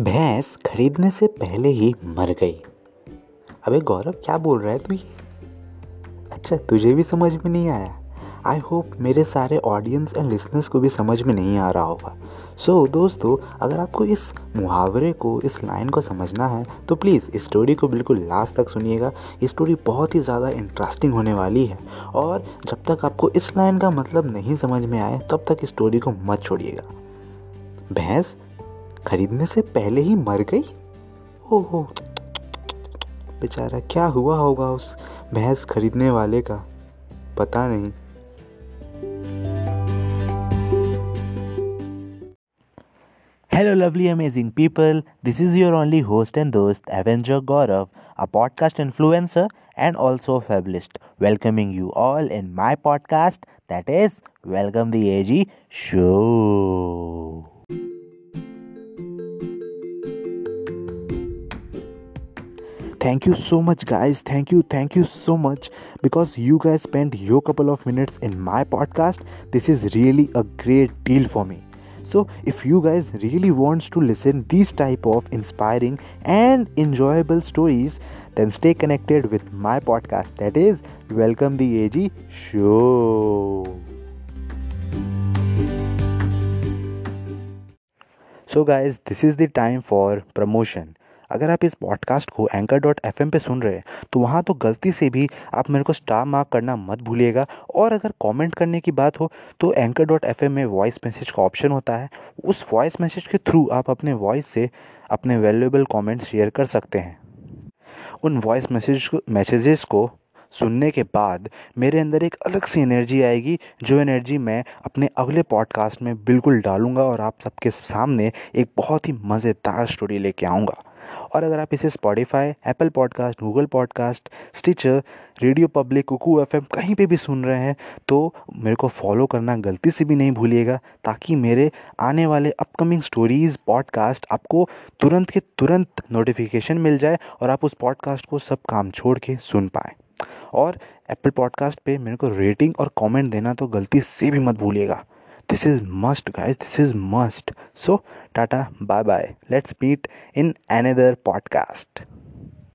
भैंस खरीदने से पहले ही मर गई। अबे गौरव क्या बोल रहा है तू ये? अच्छा तुझे भी समझ में नहीं आया। आई होप मेरे सारे ऑडियंस एंड लिसनर्स को भी समझ में नहीं आ रहा होगा। सो so, दोस्तों अगर आपको इस मुहावरे को इस लाइन को समझना है तो प्लीज़ इस स्टोरी को बिल्कुल लास्ट तक सुनिएगा। ये स्टोरी बहुत ही ज़्यादा इंटरेस्टिंग होने वाली है। और जब तक आपको इस लाइन का मतलब नहीं समझ में आए तब तक इस स्टोरी को मत छोड़िएगा। भैंस खरीदने से पहले ही मर गई? ओहो। बेचारा, क्या हुआ होगा उस भैंस खरीदने वाले का? पता नहीं। Hello lovely amazing people this is your only host and दोस्त avenger Gaurav a podcast influencer and also fabulist welcoming you all in my podcast that is welcome the AG show Thank you so much, guys. Thank you, thank you so much because you guys spent your couple of minutes in my podcast. This is really a great deal for me so if you guys really wants to listen these type of inspiring and enjoyable stories then stay connected with my podcast that is welcome the ag show so guys this is the time for promotion अगर आप इस podcast को anchor dot F पे सुन रहे हैं तो वहाँ तो गलती से भी आप मेरे को स्टार मार्क करना मत भूलिएगा। और अगर कमेंट करने की बात हो तो एंकर डॉट एफ़ में वॉइस मैसेज का ऑप्शन होता है। उस वॉइस मैसेज के थ्रू आप अपने वॉइस से अपने वैल्यूएबल कमेंट शेयर कर सकते हैं। उन वॉइस मैसेज मैसेजेस को सुनने के बाद मेरे अंदर एक अलग सी एनर्जी आएगी, जो एनर्जी मैं अपने अगले पॉडकास्ट में बिल्कुल डालूँगा और आप सबके सामने एक बहुत ही मज़ेदार स्टोरी लेके आऊँगा। और अगर आप इसे Spotify Apple podcast Google podcast Stitcher radio public Kuku FM कहीं पे भी सुन रहे हैं तो मेरे को फॉलो करना गलती से भी नहीं भूलिएगा, ताकि मेरे आने वाले अपकमिंग स्टोरीज़ पॉडकास्ट आपको तुरंत के तुरंत नोटिफिकेशन मिल जाए और आप उस पॉडकास्ट को सब काम छोड़ के सुन पाएँ। और एप्पल पॉडकास्ट पे मेरे को रेटिंग और कमेंट देना तो गलती से भी मत भूलिएगा। This is must guys. This is must. So tata bye bye let's meet in another podcast